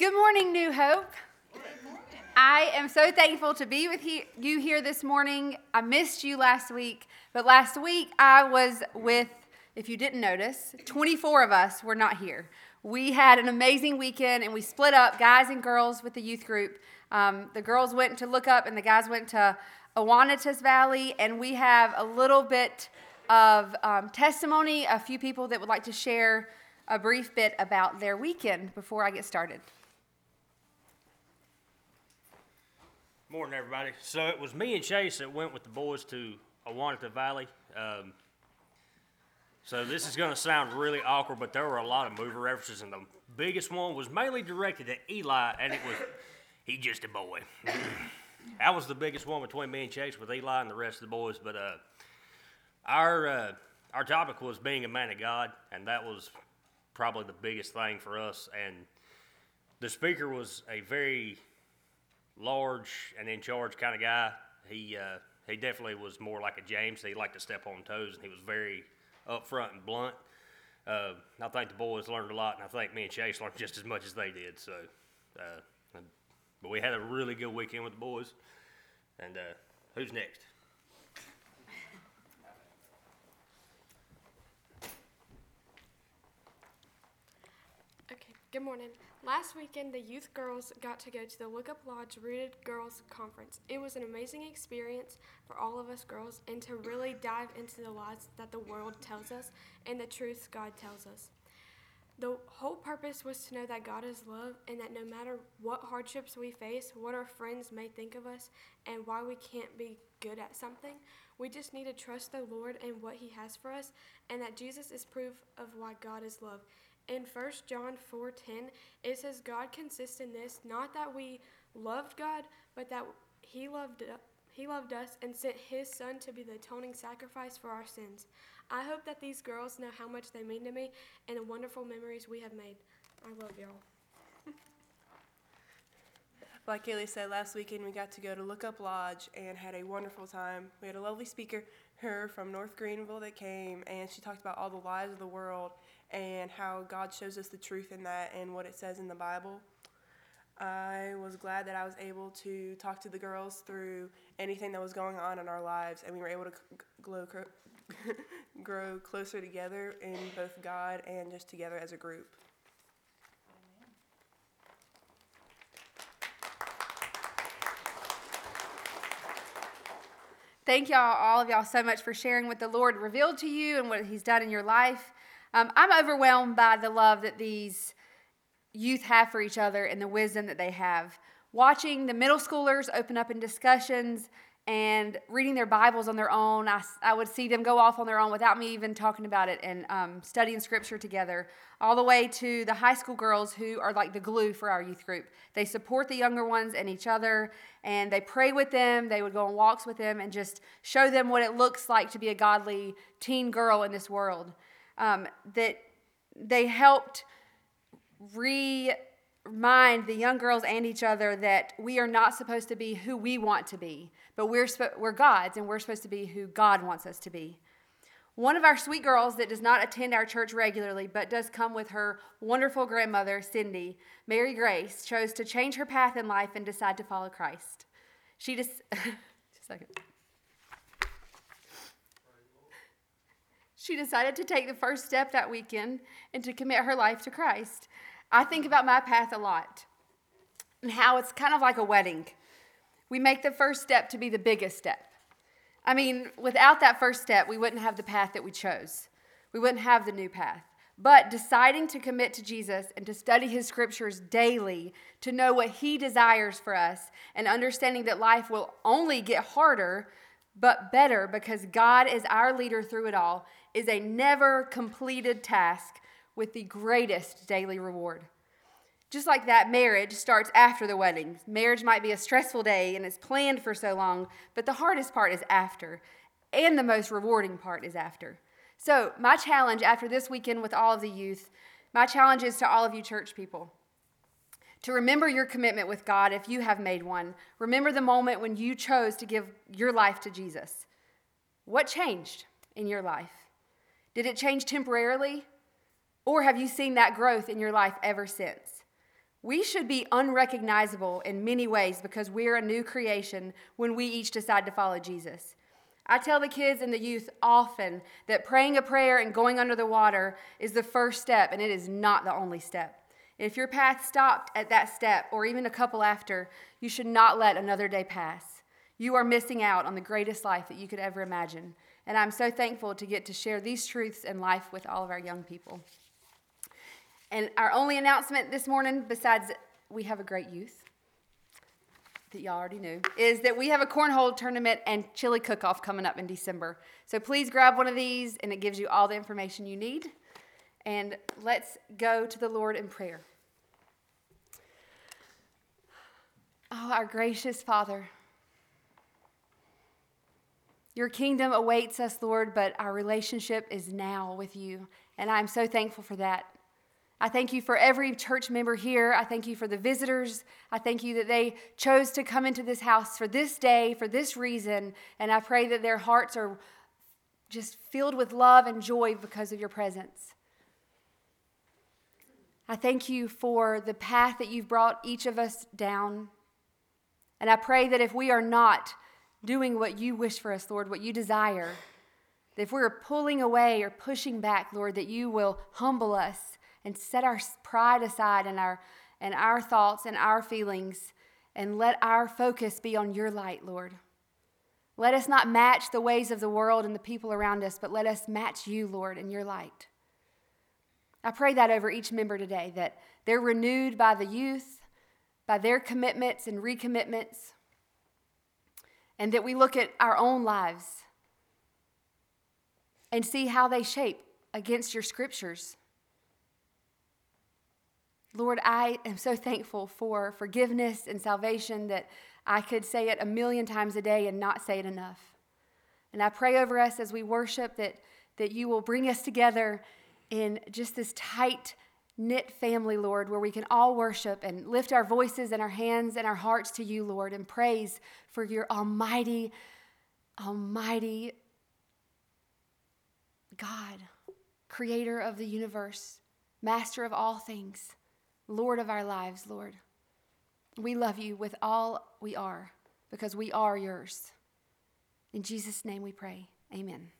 Good morning, New Hope. I am so thankful to be with you here this morning. I missed you last week, but last week I was with, if you didn't notice, 24 of us were not here. We had an amazing weekend and we split up, guys and girls, with the youth group. Um, the girls went to look up and the guys went to Awanitas Valley, and we have a little bit of um, testimony, a few people that would like to share a brief bit about their weekend before I get started. Morning, everybody. So it was me and Chase that went with the boys to Awanita Valley. Um, so this is going to sound really awkward, but there were a lot of movie references, and the biggest one was mainly directed at Eli, and it was he just a boy. that was the biggest one between me and Chase with Eli and the rest of the boys. But uh, our uh, our topic was being a man of God, and that was probably the biggest thing for us. And the speaker was a very large and in charge kind of guy. He uh, he definitely was more like a James. He liked to step on toes, and he was very upfront and blunt. Uh, I think the boys learned a lot, and I think me and Chase learned just as much as they did. So, uh, but we had a really good weekend with the boys. And uh, who's next? Okay, good morning. Last weekend, the youth girls got to go to the Look Up Lodge Rooted Girls Conference. It was an amazing experience for all of us girls and to really dive into the lies that the world tells us and the truths God tells us. The whole purpose was to know that God is love and that no matter what hardships we face, what our friends may think of us, and why we can't be good at something, we just need to trust the Lord and what He has for us, and that Jesus is proof of why God is love in 1 John 4:10, it says God consists in this, not that we loved God, but that he loved he loved us and sent his son to be the atoning sacrifice for our sins. I hope that these girls know how much they mean to me and the wonderful memories we have made. I love y'all. like Kaylee said, last weekend we got to go to Look Up Lodge and had a wonderful time. We had a lovely speaker, her from North Greenville, that came, and she talked about all the lies of the world and how God shows us the truth in that and what it says in the Bible. I was glad that I was able to talk to the girls through anything that was going on in our lives, and we were able to grow, grow closer together in both God and just together as a group. Thank y'all, all of y'all, so much for sharing what the Lord revealed to you and what He's done in your life. Um, I'm overwhelmed by the love that these youth have for each other and the wisdom that they have. Watching the middle schoolers open up in discussions and reading their Bibles on their own, I, I would see them go off on their own without me even talking about it and um, studying scripture together, all the way to the high school girls who are like the glue for our youth group. They support the younger ones and each other, and they pray with them. They would go on walks with them and just show them what it looks like to be a godly teen girl in this world um, that they helped remind the young girls and each other that we are not supposed to be who we want to be, but we're, we're God's and we're supposed to be who God wants us to be. One of our sweet girls that does not attend our church regularly but does come with her wonderful grandmother, Cindy, Mary Grace, chose to change her path in life and decide to follow Christ. She just, just a second. She decided to take the first step that weekend and to commit her life to Christ. I think about my path a lot and how it's kind of like a wedding. We make the first step to be the biggest step. I mean, without that first step, we wouldn't have the path that we chose. We wouldn't have the new path. But deciding to commit to Jesus and to study his scriptures daily, to know what he desires for us, and understanding that life will only get harder but better because God is our leader through it all, is a never completed task with the greatest daily reward. Just like that, marriage starts after the wedding. Marriage might be a stressful day and it's planned for so long, but the hardest part is after, and the most rewarding part is after. So, my challenge after this weekend with all of the youth, my challenge is to all of you church people to remember your commitment with God if you have made one. Remember the moment when you chose to give your life to Jesus. What changed in your life? Did it change temporarily? Or have you seen that growth in your life ever since? We should be unrecognizable in many ways because we're a new creation when we each decide to follow Jesus. I tell the kids and the youth often that praying a prayer and going under the water is the first step, and it is not the only step. If your path stopped at that step, or even a couple after, you should not let another day pass. You are missing out on the greatest life that you could ever imagine. And I'm so thankful to get to share these truths and life with all of our young people. And our only announcement this morning, besides we have a great youth that y'all already knew, is that we have a cornhole tournament and chili cook off coming up in December. So please grab one of these, and it gives you all the information you need. And let's go to the Lord in prayer. Oh, our gracious Father. Your kingdom awaits us, Lord, but our relationship is now with you. And I'm so thankful for that. I thank you for every church member here. I thank you for the visitors. I thank you that they chose to come into this house for this day, for this reason. And I pray that their hearts are just filled with love and joy because of your presence. I thank you for the path that you've brought each of us down. And I pray that if we are not doing what you wish for us, Lord, what you desire, that if we're pulling away or pushing back, Lord, that you will humble us and set our pride aside and our, and our thoughts and our feelings and let our focus be on your light, Lord. Let us not match the ways of the world and the people around us, but let us match you, Lord, in your light. I pray that over each member today, that they're renewed by the youth, by their commitments and recommitments, and that we look at our own lives and see how they shape against your scriptures. Lord, I am so thankful for forgiveness and salvation that I could say it a million times a day and not say it enough. And I pray over us as we worship that, that you will bring us together in just this tight knit family, Lord, where we can all worship and lift our voices and our hands and our hearts to you, Lord, and praise for your almighty, almighty God, creator of the universe, master of all things. Lord of our lives, Lord. We love you with all we are because we are yours. In Jesus' name we pray. Amen.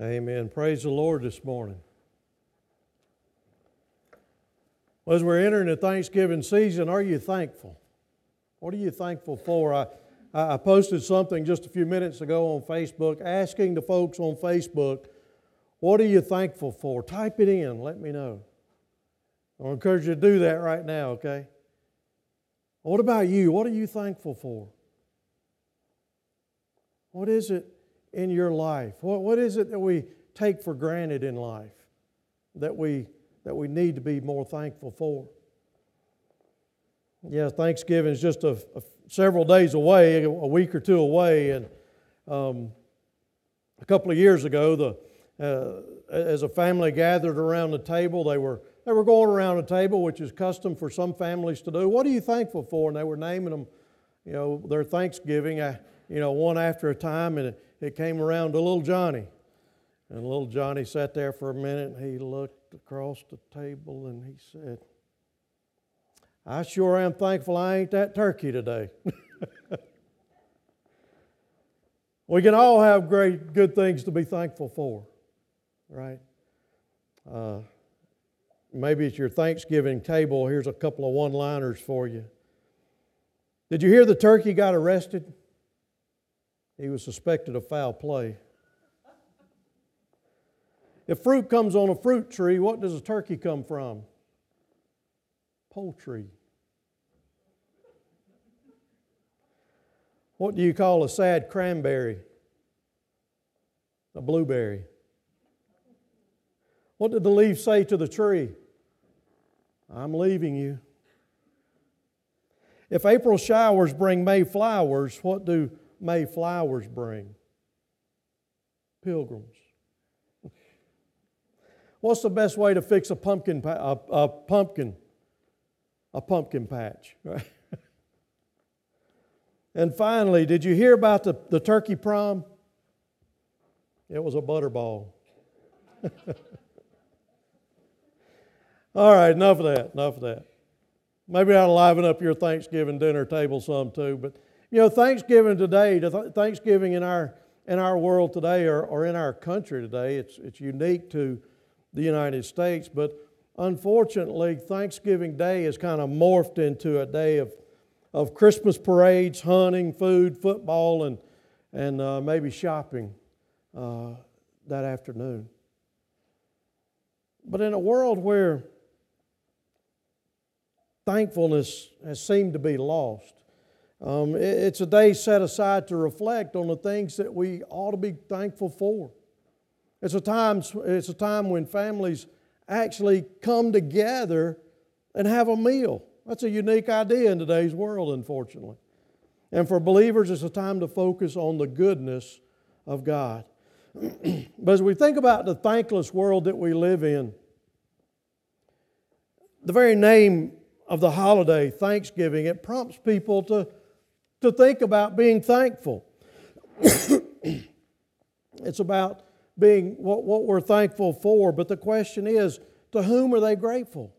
Amen. Praise the Lord this morning. Well, as we're entering the Thanksgiving season, are you thankful? What are you thankful for? I, I posted something just a few minutes ago on Facebook asking the folks on Facebook, what are you thankful for? Type it in, let me know. I encourage you to do that right now, okay? What about you? What are you thankful for? What is it in your life? What, what is it that we take for granted in life that we, that we need to be more thankful for? Yeah, Thanksgiving is just a, a several days away, a week or two away, and um, a couple of years ago, the uh, as a family gathered around the table, they were they were going around the table, which is custom for some families to do. What are you thankful for? And they were naming them, you know, their Thanksgiving, uh, you know, one after a time, and it, came around to little Johnny, and little Johnny sat there for a minute, and he looked across the table, and he said. I sure am thankful I ain't that turkey today. we can all have great, good things to be thankful for, right? Uh, maybe it's your Thanksgiving table. Here's a couple of one liners for you. Did you hear the turkey got arrested? He was suspected of foul play. If fruit comes on a fruit tree, what does a turkey come from? Poultry. What do you call a sad cranberry? A blueberry. What did the leaf say to the tree? I'm leaving you. If April showers bring May flowers, what do May flowers bring? Pilgrims. What's the best way to fix a pumpkin, a, a pumpkin, a pumpkin patch? And finally, did you hear about the, the turkey prom? It was a butterball. All right, enough of that, enough of that. Maybe I'll liven up your Thanksgiving dinner table some too. But you know, Thanksgiving today, Thanksgiving in our in our world today or, or in our country today, it's it's unique to the United States. But unfortunately, Thanksgiving Day has kind of morphed into a day of of Christmas parades, hunting, food, football, and, and uh, maybe shopping uh, that afternoon. But in a world where thankfulness has seemed to be lost, um, it, it's a day set aside to reflect on the things that we ought to be thankful for. It's a time, it's a time when families actually come together and have a meal. That's a unique idea in today's world, unfortunately. And for believers, it's a time to focus on the goodness of God. but as we think about the thankless world that we live in, the very name of the holiday, Thanksgiving, it prompts people to, to think about being thankful. it's about being what, what we're thankful for, but the question is to whom are they grateful?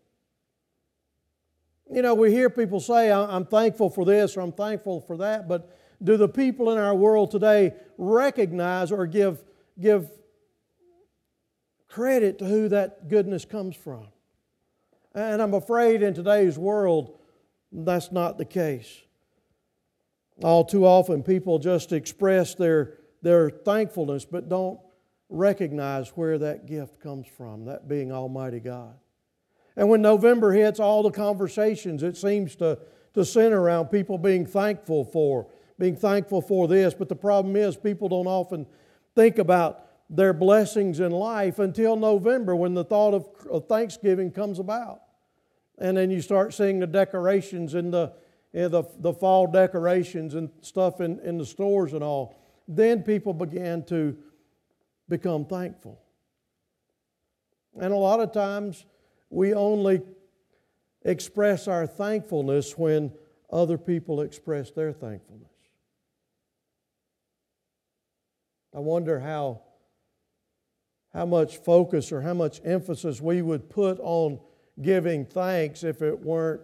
You know, we hear people say, I'm thankful for this or I'm thankful for that, but do the people in our world today recognize or give, give credit to who that goodness comes from? And I'm afraid in today's world, that's not the case. All too often, people just express their, their thankfulness but don't recognize where that gift comes from, that being Almighty God. And when November hits, all the conversations, it seems to, to center around people being thankful for, being thankful for this. But the problem is, people don't often think about their blessings in life until November when the thought of, of Thanksgiving comes about. And then you start seeing the decorations and the, in the, the fall decorations and stuff in, in the stores and all. Then people began to become thankful. And a lot of times, we only express our thankfulness when other people express their thankfulness. I wonder how, how much focus or how much emphasis we would put on giving thanks if it weren't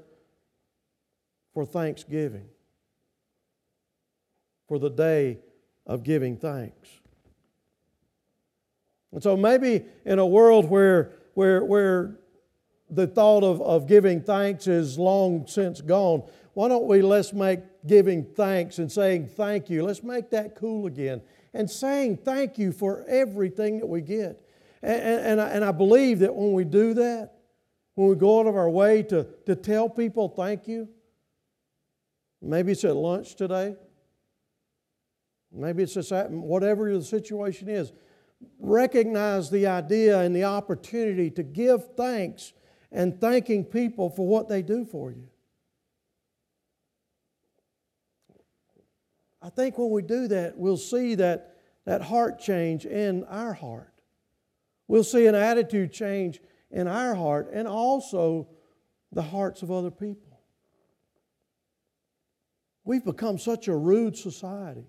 for Thanksgiving, for the day of giving thanks. And so maybe in a world where, where, where the thought of, of giving thanks is long since gone, why don't we let's make giving thanks and saying thank you, let's make that cool again. And saying thank you for everything that we get. And, and, I, and I believe that when we do that, when we go out of our way to, to tell people thank you, maybe it's at lunch today, maybe it's just whatever the situation is, recognize the idea and the opportunity to give thanks and thanking people for what they do for you. I think when we do that, we'll see that, that heart change in our heart. We'll see an attitude change in our heart and also the hearts of other people. We've become such a rude society.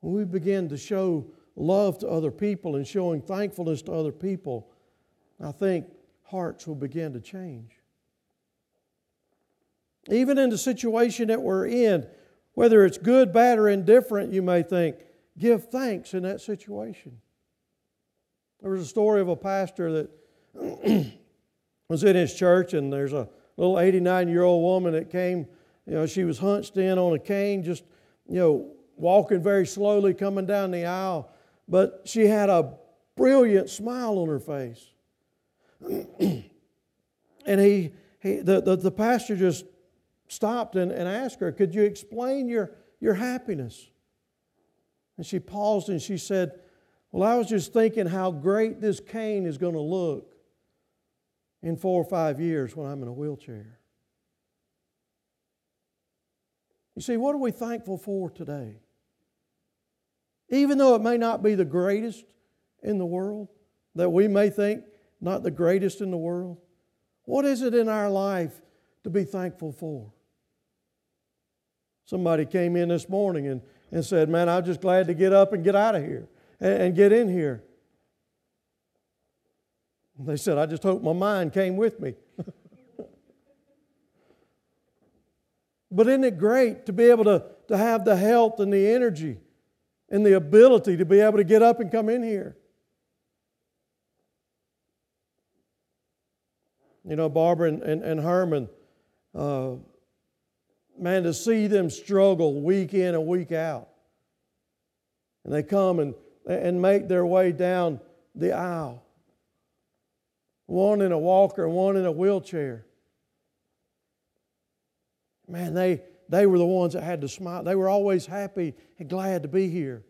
When we begin to show love to other people and showing thankfulness to other people, I think hearts will begin to change. Even in the situation that we're in, whether it's good, bad, or indifferent, you may think, give thanks in that situation. There was a story of a pastor that was in his church, and there's a little 89 year old woman that came. You know, she was hunched in on a cane, just, you know, walking very slowly, coming down the aisle, but she had a brilliant smile on her face. and he, he the, the, the pastor just stopped and, and asked her, Could you explain your, your happiness? And she paused and she said, Well, I was just thinking how great this cane is going to look in four or five years when I'm in a wheelchair. You see, what are we thankful for today? Even though it may not be the greatest in the world, that we may think not the greatest in the world, what is it in our life to be thankful for? Somebody came in this morning and, and said, Man, I'm just glad to get up and get out of here and, and get in here. And they said, I just hope my mind came with me. but isn't it great to be able to, to have the health and the energy and the ability to be able to get up and come in here? You know, Barbara and, and, and Herman, uh, man, to see them struggle week in and week out. And they come and, and make their way down the aisle. One in a walker and one in a wheelchair. Man, they, they were the ones that had to smile. They were always happy and glad to be here.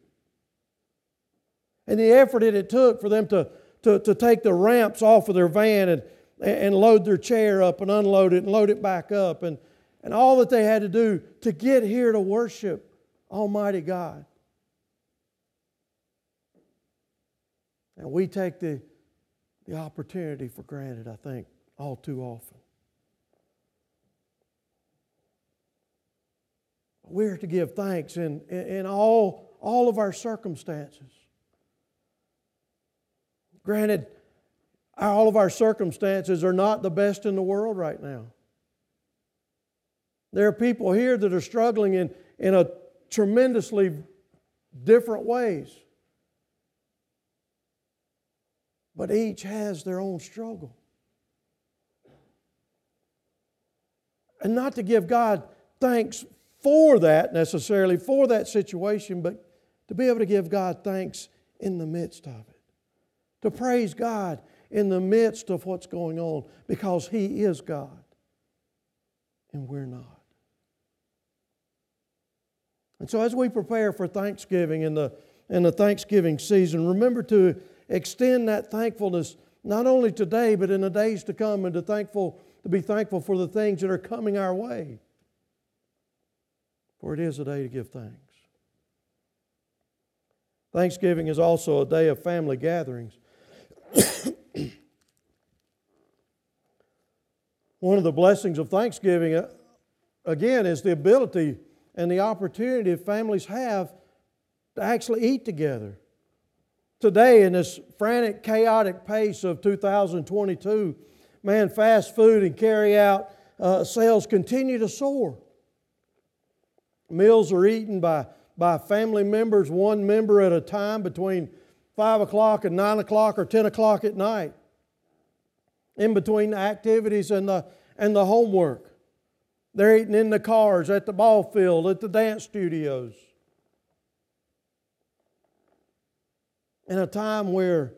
And the effort that it took for them to, to, to take the ramps off of their van and, and load their chair up and unload it and load it back up and and all that they had to do to get here to worship Almighty God. And we take the, the opportunity for granted, I think, all too often. We're to give thanks in, in, all, all of our circumstances. Granted, all of our circumstances are not the best in the world right now. There are people here that are struggling in, in a tremendously different ways. But each has their own struggle. And not to give God thanks for that necessarily, for that situation, but to be able to give God thanks in the midst of it. To praise God in the midst of what's going on because He is God and we're not. And so, as we prepare for Thanksgiving in the, in the Thanksgiving season, remember to extend that thankfulness not only today, but in the days to come, and to, thankful, to be thankful for the things that are coming our way. For it is a day to give thanks. Thanksgiving is also a day of family gatherings. One of the blessings of Thanksgiving, uh, again, is the ability and the opportunity families have to actually eat together. Today, in this frantic, chaotic pace of 2022, man, fast food and carry out uh, sales continue to soar. Meals are eaten by, by family members, one member at a time, between 5 o'clock and 9 o'clock or 10 o'clock at night, in between the activities and the, and the homework. They're eating in the cars, at the ball field, at the dance studios. In a time where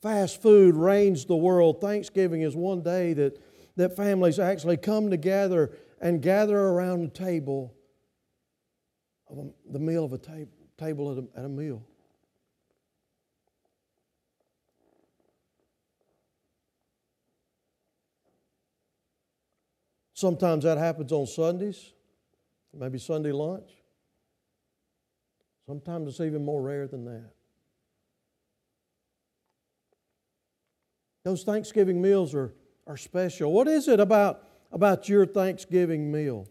fast food reigns the world, Thanksgiving is one day that, that families actually come together and gather around the table of a, the meal of a tab- table at a, at a meal. Sometimes that happens on Sundays, maybe Sunday lunch. Sometimes it's even more rare than that. Those Thanksgiving meals are, are special. What is it about, about your Thanksgiving meal?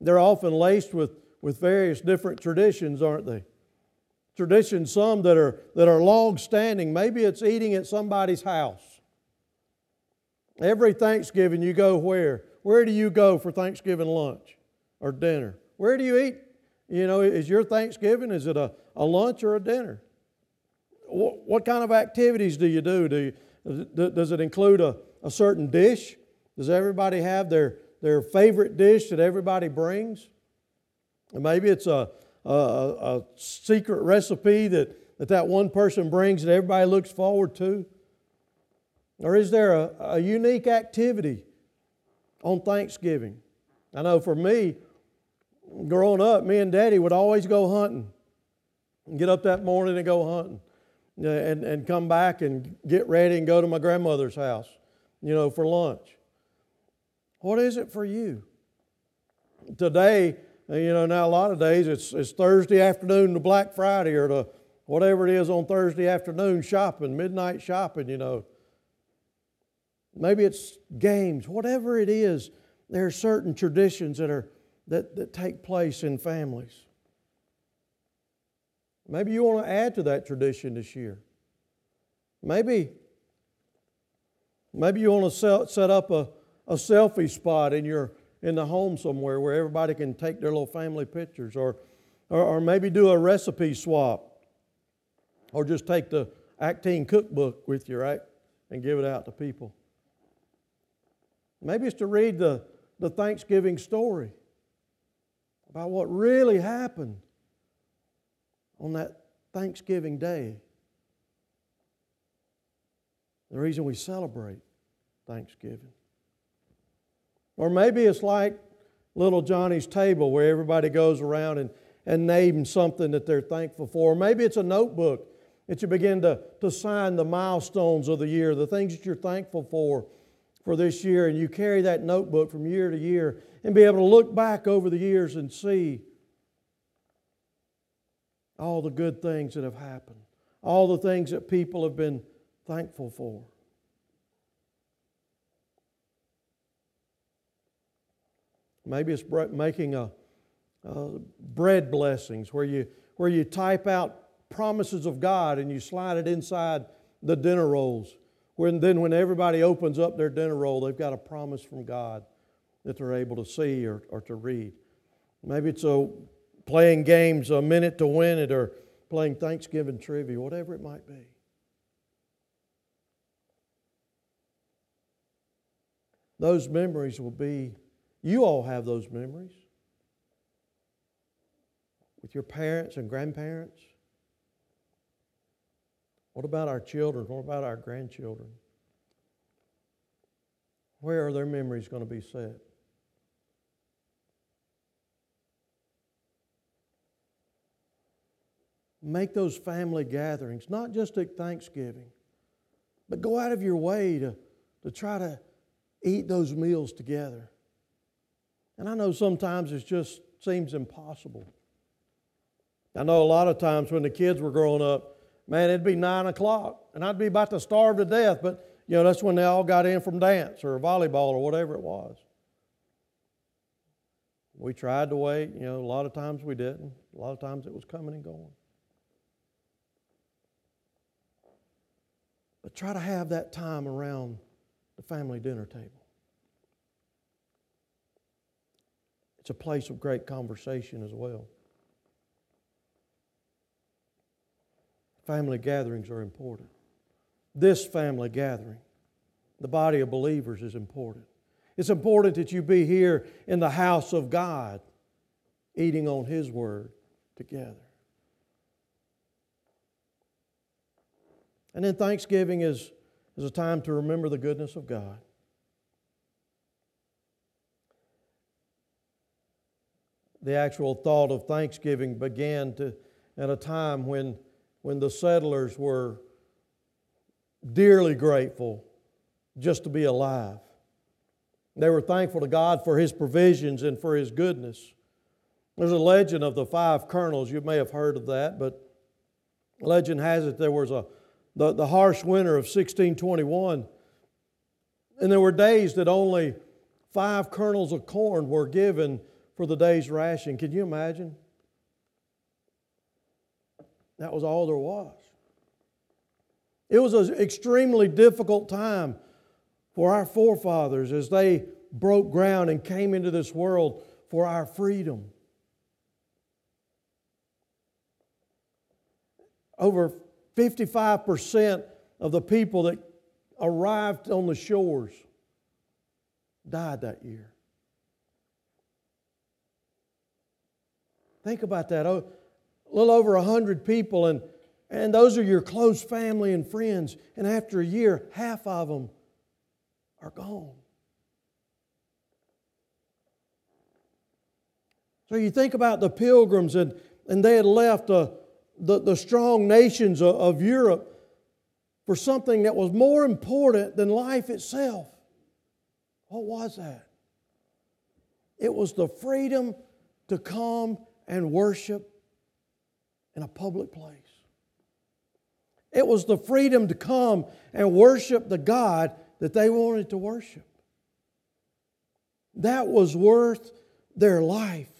They're often laced with, with various different traditions, aren't they? Traditions, some that are, that are long standing. Maybe it's eating at somebody's house. Every Thanksgiving, you go where? Where do you go for Thanksgiving lunch or dinner? Where do you eat? You know, is your Thanksgiving, is it a, a lunch or a dinner? What, kind of activities do you do? do you, does it include a, a certain dish? Does everybody have their, their favorite dish that everybody brings? And maybe it's a, a, a secret recipe that, that that one person brings that everybody looks forward to. Or is there a, a unique activity on Thanksgiving? I know for me, growing up, me and Daddy would always go hunting. And get up that morning and go hunting. Uh, and, and come back and get ready and go to my grandmother's house, you know, for lunch. What is it for you? Today, uh, you know, now a lot of days it's, it's Thursday afternoon to Black Friday or to whatever it is on Thursday afternoon shopping, midnight shopping, you know. Maybe it's games, whatever it is, there are certain traditions that, are, that, that take place in families. Maybe you want to add to that tradition this year. Maybe, maybe you want to set up a, a selfie spot in, your, in the home somewhere where everybody can take their little family pictures, or, or, or maybe do a recipe swap, or just take the Actine cookbook with you, right, and give it out to people. Maybe it's to read the, the Thanksgiving story about what really happened on that Thanksgiving day. The reason we celebrate Thanksgiving. Or maybe it's like little Johnny's table where everybody goes around and, and names something that they're thankful for. Or maybe it's a notebook that you begin to, to sign the milestones of the year, the things that you're thankful for for this year, and you carry that notebook from year to year and be able to look back over the years and see all the good things that have happened, all the things that people have been thankful for. Maybe it's making a, bread blessings where you, where you type out promises of God and you slide it inside the dinner rolls. When, then, when everybody opens up their dinner roll, they've got a promise from God that they're able to see or, or to read. Maybe it's a playing games, a minute to win it, or playing Thanksgiving trivia, whatever it might be. Those memories will be, you all have those memories with your parents and grandparents. What about our children? What about our grandchildren? Where are their memories going to be set? Make those family gatherings, not just at Thanksgiving, but go out of your way to, to try to eat those meals together. And I know sometimes it just seems impossible. I know a lot of times when the kids were growing up, man, it'd be nine o'clock and I'd be about to starve to death, but you know, that's when they all got in from dance or volleyball or whatever it was. We tried to wait, you know, a lot of times we didn't. A lot of times it was coming and going. But try to have that time around the family dinner table. It's a place of great conversation as well. Family gatherings are important. This family gathering, the body of believers, is important. It's important that you be here in the house of God, eating on His Word together. And then Thanksgiving is, is a time to remember the goodness of God. The actual thought of Thanksgiving began to, at a time when, when the settlers were dearly grateful just to be alive. They were thankful to God for His provisions and for His goodness. There's a legend of the five kernels. You may have heard of that, but legend has it there was a the, the harsh winter of 1621, and there were days that only five kernels of corn were given for the day's ration. Can you imagine? That was all there was. It was an extremely difficult time for our forefathers as they broke ground and came into this world for our freedom. Over 55% of the people that arrived on the shores died that year. Think about that. Oh, a little over 100 people, and, and those are your close family and friends. And after a year, half of them are gone. So you think about the pilgrims, and, and they had left the, the, the strong nations of, of Europe for something that was more important than life itself. What was that? It was the freedom to come and worship in a public place. It was the freedom to come and worship the God that they wanted to worship. That was worth their life.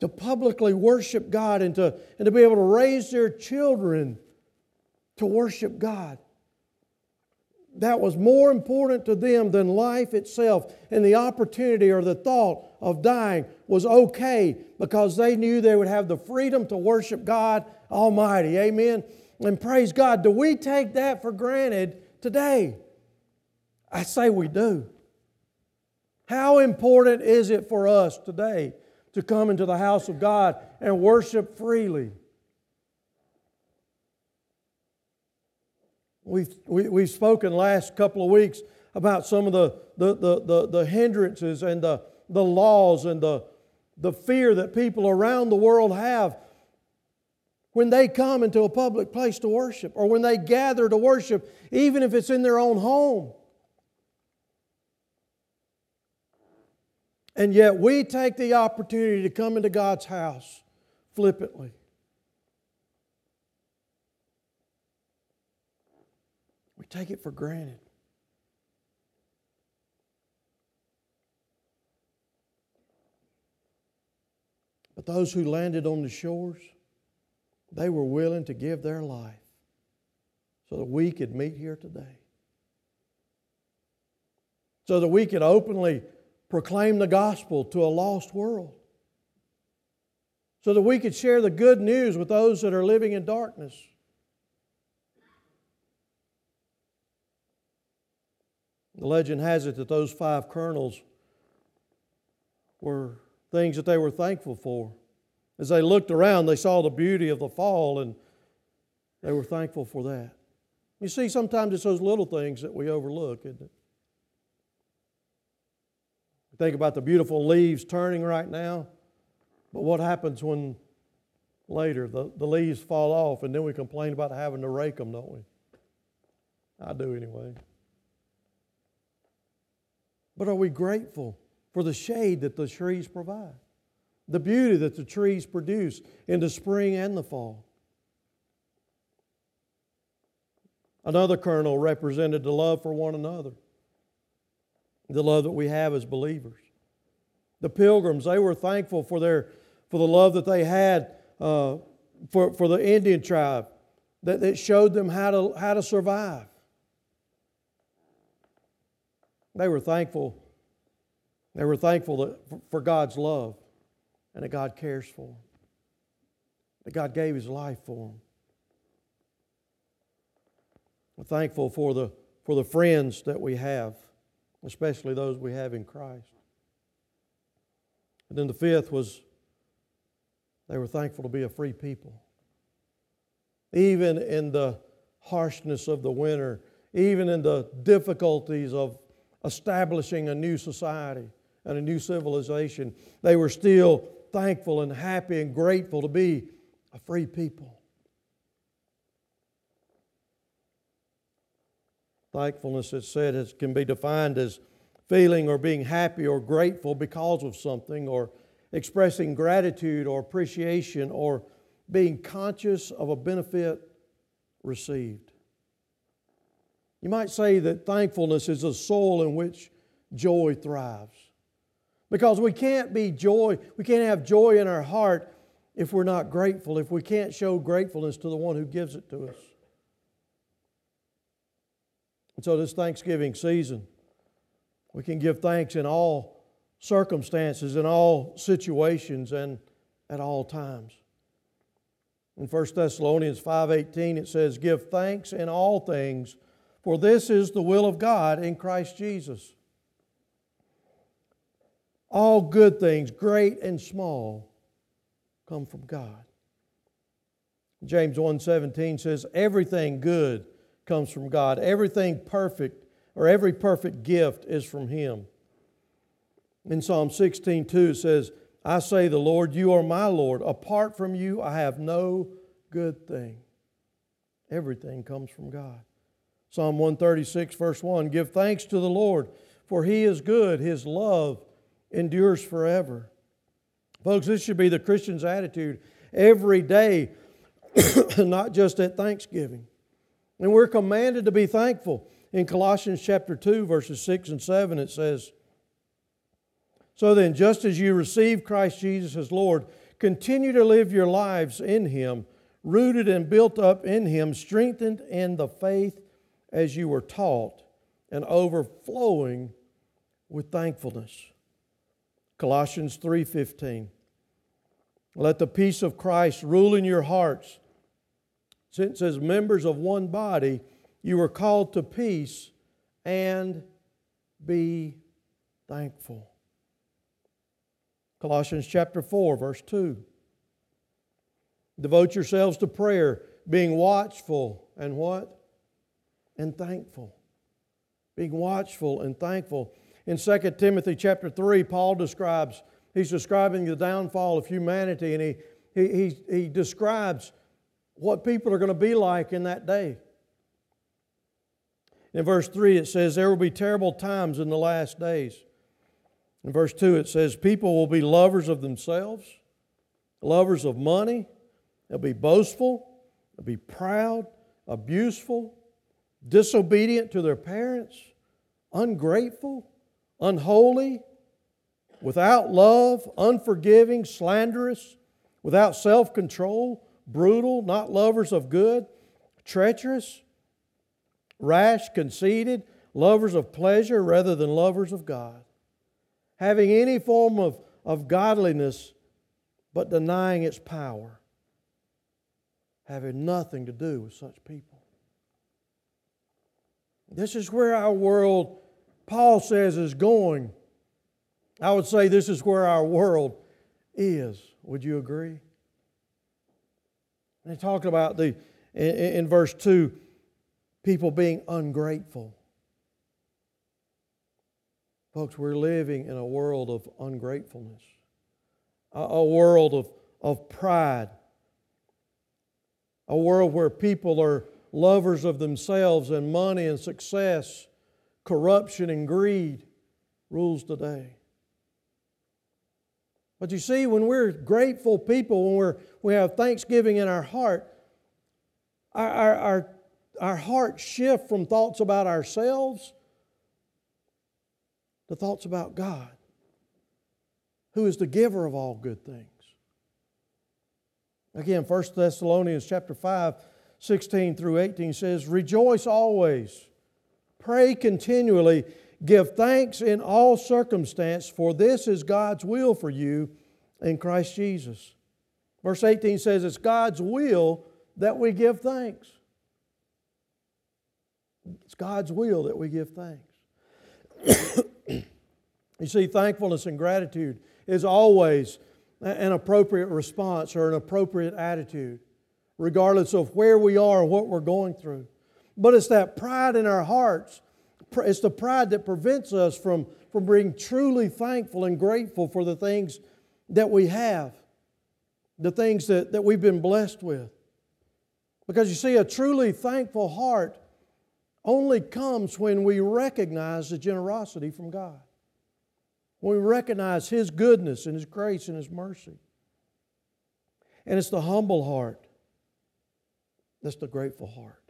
To publicly worship God and to, and to be able to raise their children to worship God. That was more important to them than life itself. And the opportunity or the thought of dying was okay because they knew they would have the freedom to worship God Almighty. Amen. And praise God. Do we take that for granted today? I say we do. How important is it for us today to come into the house of God and worship freely? We've, we, we've spoken last couple of weeks about some of the, the, the, the, the hindrances and the, the laws and the, the fear that people around the world have when they come into a public place to worship or when they gather to worship, even if it's in their own home. And yet we take the opportunity to come into God's house flippantly. We take it for granted. But those who landed on the shores, they were willing to give their life so that we could meet here today. So that we could openly proclaim the gospel to a lost world. So that we could share the good news with those that are living in darkness. The legend has it that those five kernels were things that they were thankful for. As they looked around, they saw the beauty of the fall and they were thankful for that. You see, sometimes it's those little things that we overlook, isn't it? Think about the beautiful leaves turning right now, but what happens when later the, the leaves fall off and then we complain about having to rake them, don't we? I do anyway. But are we grateful for the shade that the trees provide? The beauty that the trees produce in the spring and the fall? Another kernel represented the love for one another, the love that we have as believers. The pilgrims, they were thankful for, their, for the love that they had uh, for, for the Indian tribe that, that showed them how to, how to survive. They were thankful. They were thankful that, for God's love and that God cares for them, that God gave His life for them. We're thankful for the, for the friends that we have, especially those we have in Christ. And then the fifth was they were thankful to be a free people. Even in the harshness of the winter, even in the difficulties of establishing a new society and a new civilization, they were still thankful and happy and grateful to be a free people. Thankfulness, it said, is, can be defined as feeling or being happy or grateful because of something, or expressing gratitude or appreciation, or being conscious of a benefit received. You might say that thankfulness is a soil in which joy thrives. Because we can't be joy, we can't have joy in our heart if we're not grateful, if we can't show gratefulness to the one who gives it to us. And so, this Thanksgiving season, we can give thanks in all circumstances, in all situations, and at all times. In 1 Thessalonians 5:18 it says, "Give thanks in all things, for this is the will of God in Christ Jesus." All good things, great and small, come from God. James 1:17 says, "Everything good comes from God. Everything perfect or every perfect gift is from Him. In Psalm 16 2 it says, I say, The Lord, you are my Lord. Apart from you, I have no good thing. Everything comes from God. Psalm 136, verse 1 Give thanks to the Lord, for He is good. His love endures forever. Folks, this should be the Christian's attitude every day, not just at Thanksgiving. And we're commanded to be thankful. In Colossians chapter 2, verses 6 and 7, it says, So then, just as you receive Christ Jesus as Lord, continue to live your lives in Him, rooted and built up in Him, strengthened in the faith as you were taught, and overflowing with thankfulness. Colossians 3:15 Let the peace of Christ rule in your hearts since, as members of one body, you were called to peace and be thankful. Colossians chapter 4, verse 2. Devote yourselves to prayer, being watchful and what? And thankful. Being watchful and thankful. In 2 Timothy chapter 3, Paul describes, he's describing the downfall of humanity, and he, he, he, he describes what people are going to be like in that day. In verse 3, it says, There will be terrible times in the last days. In verse 2, it says, People will be lovers of themselves, lovers of money, they'll be boastful, they'll be proud, abuseful, disobedient to their parents, ungrateful, unholy, without love, unforgiving, slanderous, without self control brutal, not lovers of good, treacherous, rash, conceited, lovers of pleasure rather than lovers of God, having any form of, of godliness but denying its power, having nothing to do with such people. This is where our world, Paul says, is going. I would say this is where our world is. Would you agree? And he talked about the in, verse 2 people being ungrateful. Folks, we're living in a world of ungratefulness, a, a world of, of pride, a world where people are lovers of themselves and money and success, corruption and greed rules today. But you see, when we're grateful people, when we're, we have thanksgiving in our heart, our, our, our, our hearts shift from thoughts about ourselves to thoughts about God, who is the giver of all good things. Again, 1 Thessalonians chapter 5, 16 through 18 says, Rejoice always, pray continually Give thanks in all circumstance, for this is God's will for you in Christ Jesus. Verse 18 says it's God's will that we give thanks. It's God's will that we give thanks. you see, thankfulness and gratitude is always an appropriate response or an appropriate attitude, regardless of where we are or what we're going through. But it's that pride in our hearts, it's the pride that prevents us from, from being truly thankful and grateful for the things that we have, the things that, that we've been blessed with. Because you see, a truly thankful heart only comes when we recognize the generosity from God. When we recognize His goodness and His grace and His mercy. And it's the humble heart that's the grateful heart.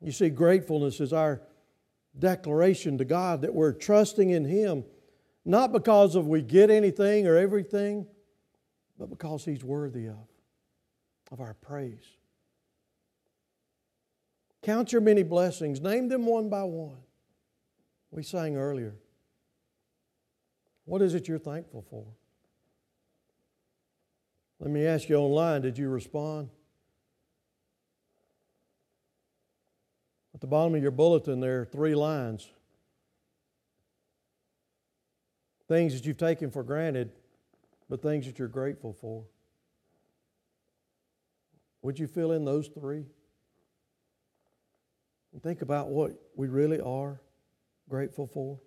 You see, gratefulness is our declaration to God that we're trusting in Him, not because of we get anything or everything, but because He's worthy of, of our praise. Count your many blessings, name them one by one. We sang earlier. What is it you're thankful for? Let me ask you online did you respond? At the bottom of your bulletin, there are three lines. Things that you've taken for granted, but things that you're grateful for. Would you fill in those three? And think about what we really are grateful for.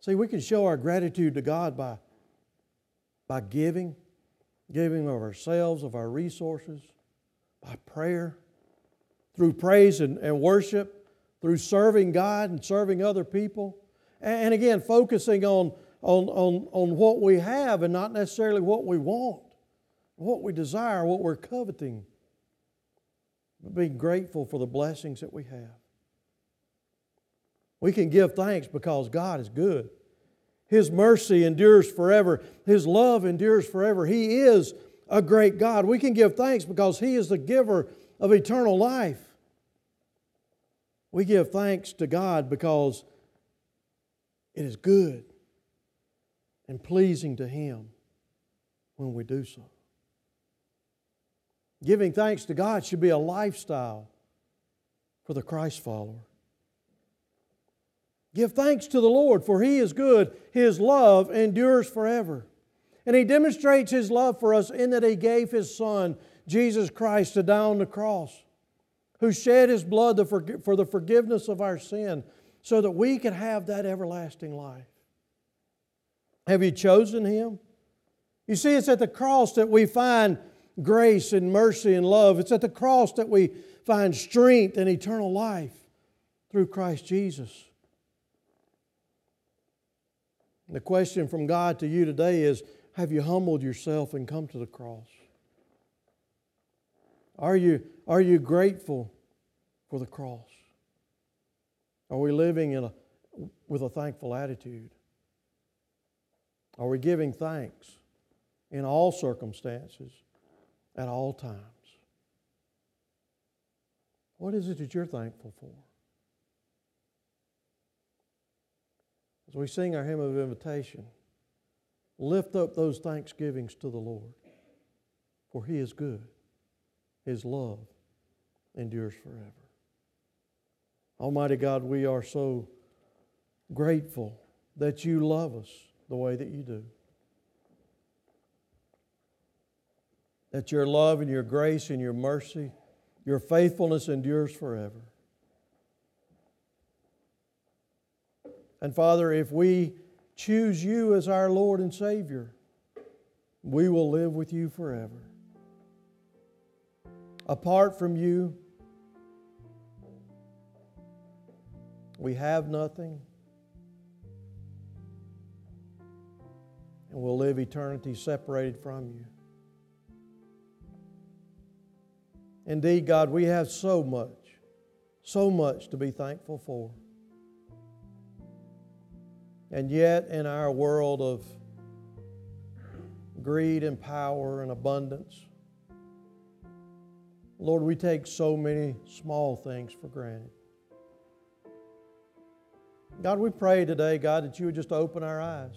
See, we can show our gratitude to God by, by giving, giving of ourselves, of our resources, by prayer, through praise and, and worship, through serving God and serving other people. And, and again, focusing on, on, on, on what we have and not necessarily what we want, what we desire, what we're coveting but being grateful for the blessings that we have. We can give thanks because God is good. His mercy endures forever. His love endures forever. He is a great God. We can give thanks because He is the giver of eternal life. We give thanks to God because it is good and pleasing to Him when we do so. Giving thanks to God should be a lifestyle for the Christ follower. Give thanks to the Lord, for He is good. His love endures forever. And He demonstrates His love for us in that He gave His Son, Jesus Christ, to die on the cross, who shed His blood for the forgiveness of our sin so that we could have that everlasting life. Have you chosen Him? You see, it's at the cross that we find grace and mercy and love. It's at the cross that we find strength and eternal life through Christ Jesus. The question from God to you today is Have you humbled yourself and come to the cross? Are you, are you grateful for the cross? Are we living in a, with a thankful attitude? Are we giving thanks in all circumstances? at all times. What is it that you're thankful for? As we sing our hymn of invitation, lift up those thanksgivings to the Lord, for He is good. His love endures forever. Almighty God, we are so grateful that you love us the way that you do. that your love and your grace and your mercy, your faithfulness endures forever. And Father, if we choose you as our Lord and Savior, we will live with you forever. Apart from you, we have nothing, and we'll live eternity separated from you. Indeed, God, we have so much, so much to be thankful for. And yet, in our world of greed and power and abundance, Lord, we take so many small things for granted. God, we pray today, God, that you would just open our eyes.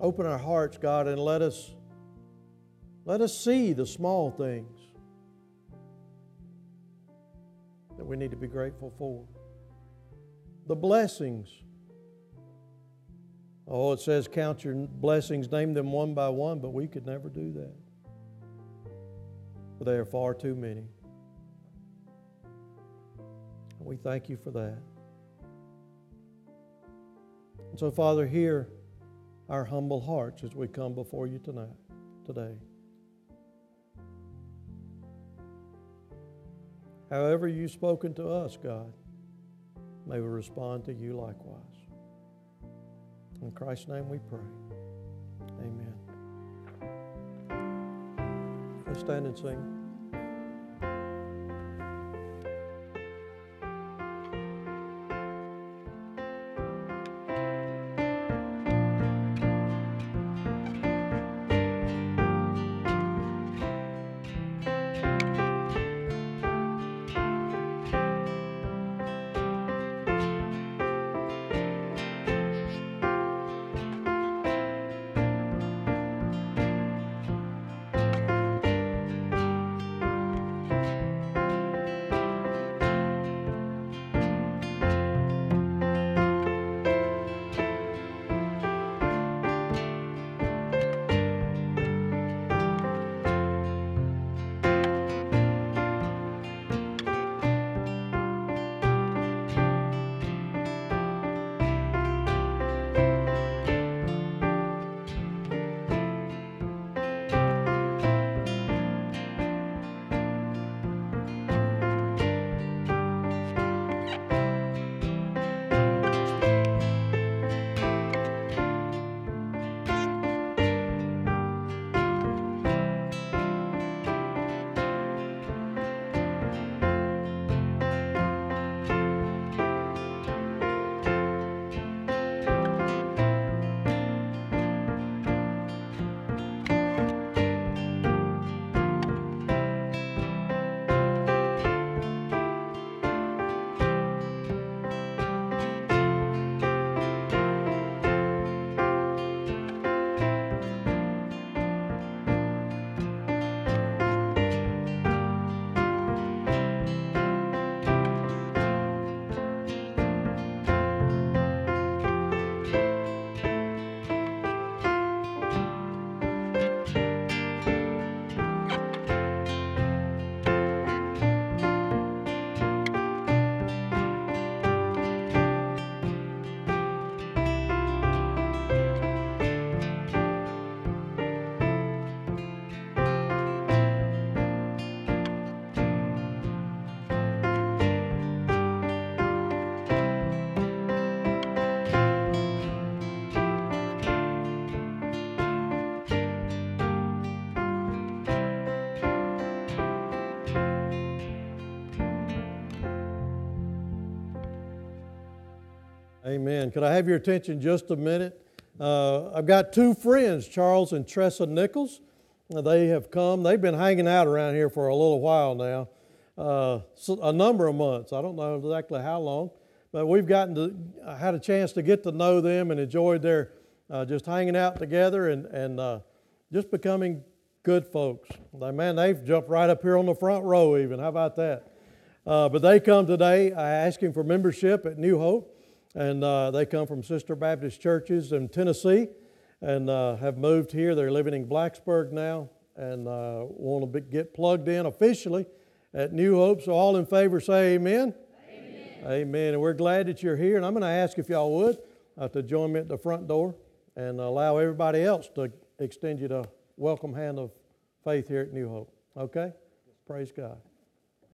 Open our hearts, God, and let us Let us see the small things that we need to be grateful for. The blessings. Oh, it says count your blessings, name them one by one, but we could never do that. But they are far too many. And We thank you for that. And so, Father, hear our humble hearts as we come before you tonight, today. However, you've spoken to us, God, may we respond to you likewise. In Christ's name we pray. Amen. Stand and sing. Amen. Could I have your attention just a minute? Uh, I've got two friends, Charles and Tressa Nichols. They have come. They've been hanging out around here for a little while now, uh, a number of months. I don't know exactly how long, but we've gotten to had a chance to get to know them and enjoyed their uh, just hanging out together and and uh, just becoming good folks. They, man, they've jumped right up here on the front row. Even how about that? Uh, but they come today asking for membership at New Hope and uh, they come from Sister Baptist churches in Tennessee and uh, have moved here. They're living in Blacksburg now and uh, want to be, get plugged in officially at New Hope. So, all in favor say amen. Amen. amen. And we're glad that you're here. And I'm going to ask if y'all would uh, to join me at the front door and allow everybody else to extend you the welcome hand of faith here at New Hope. Okay? Praise God.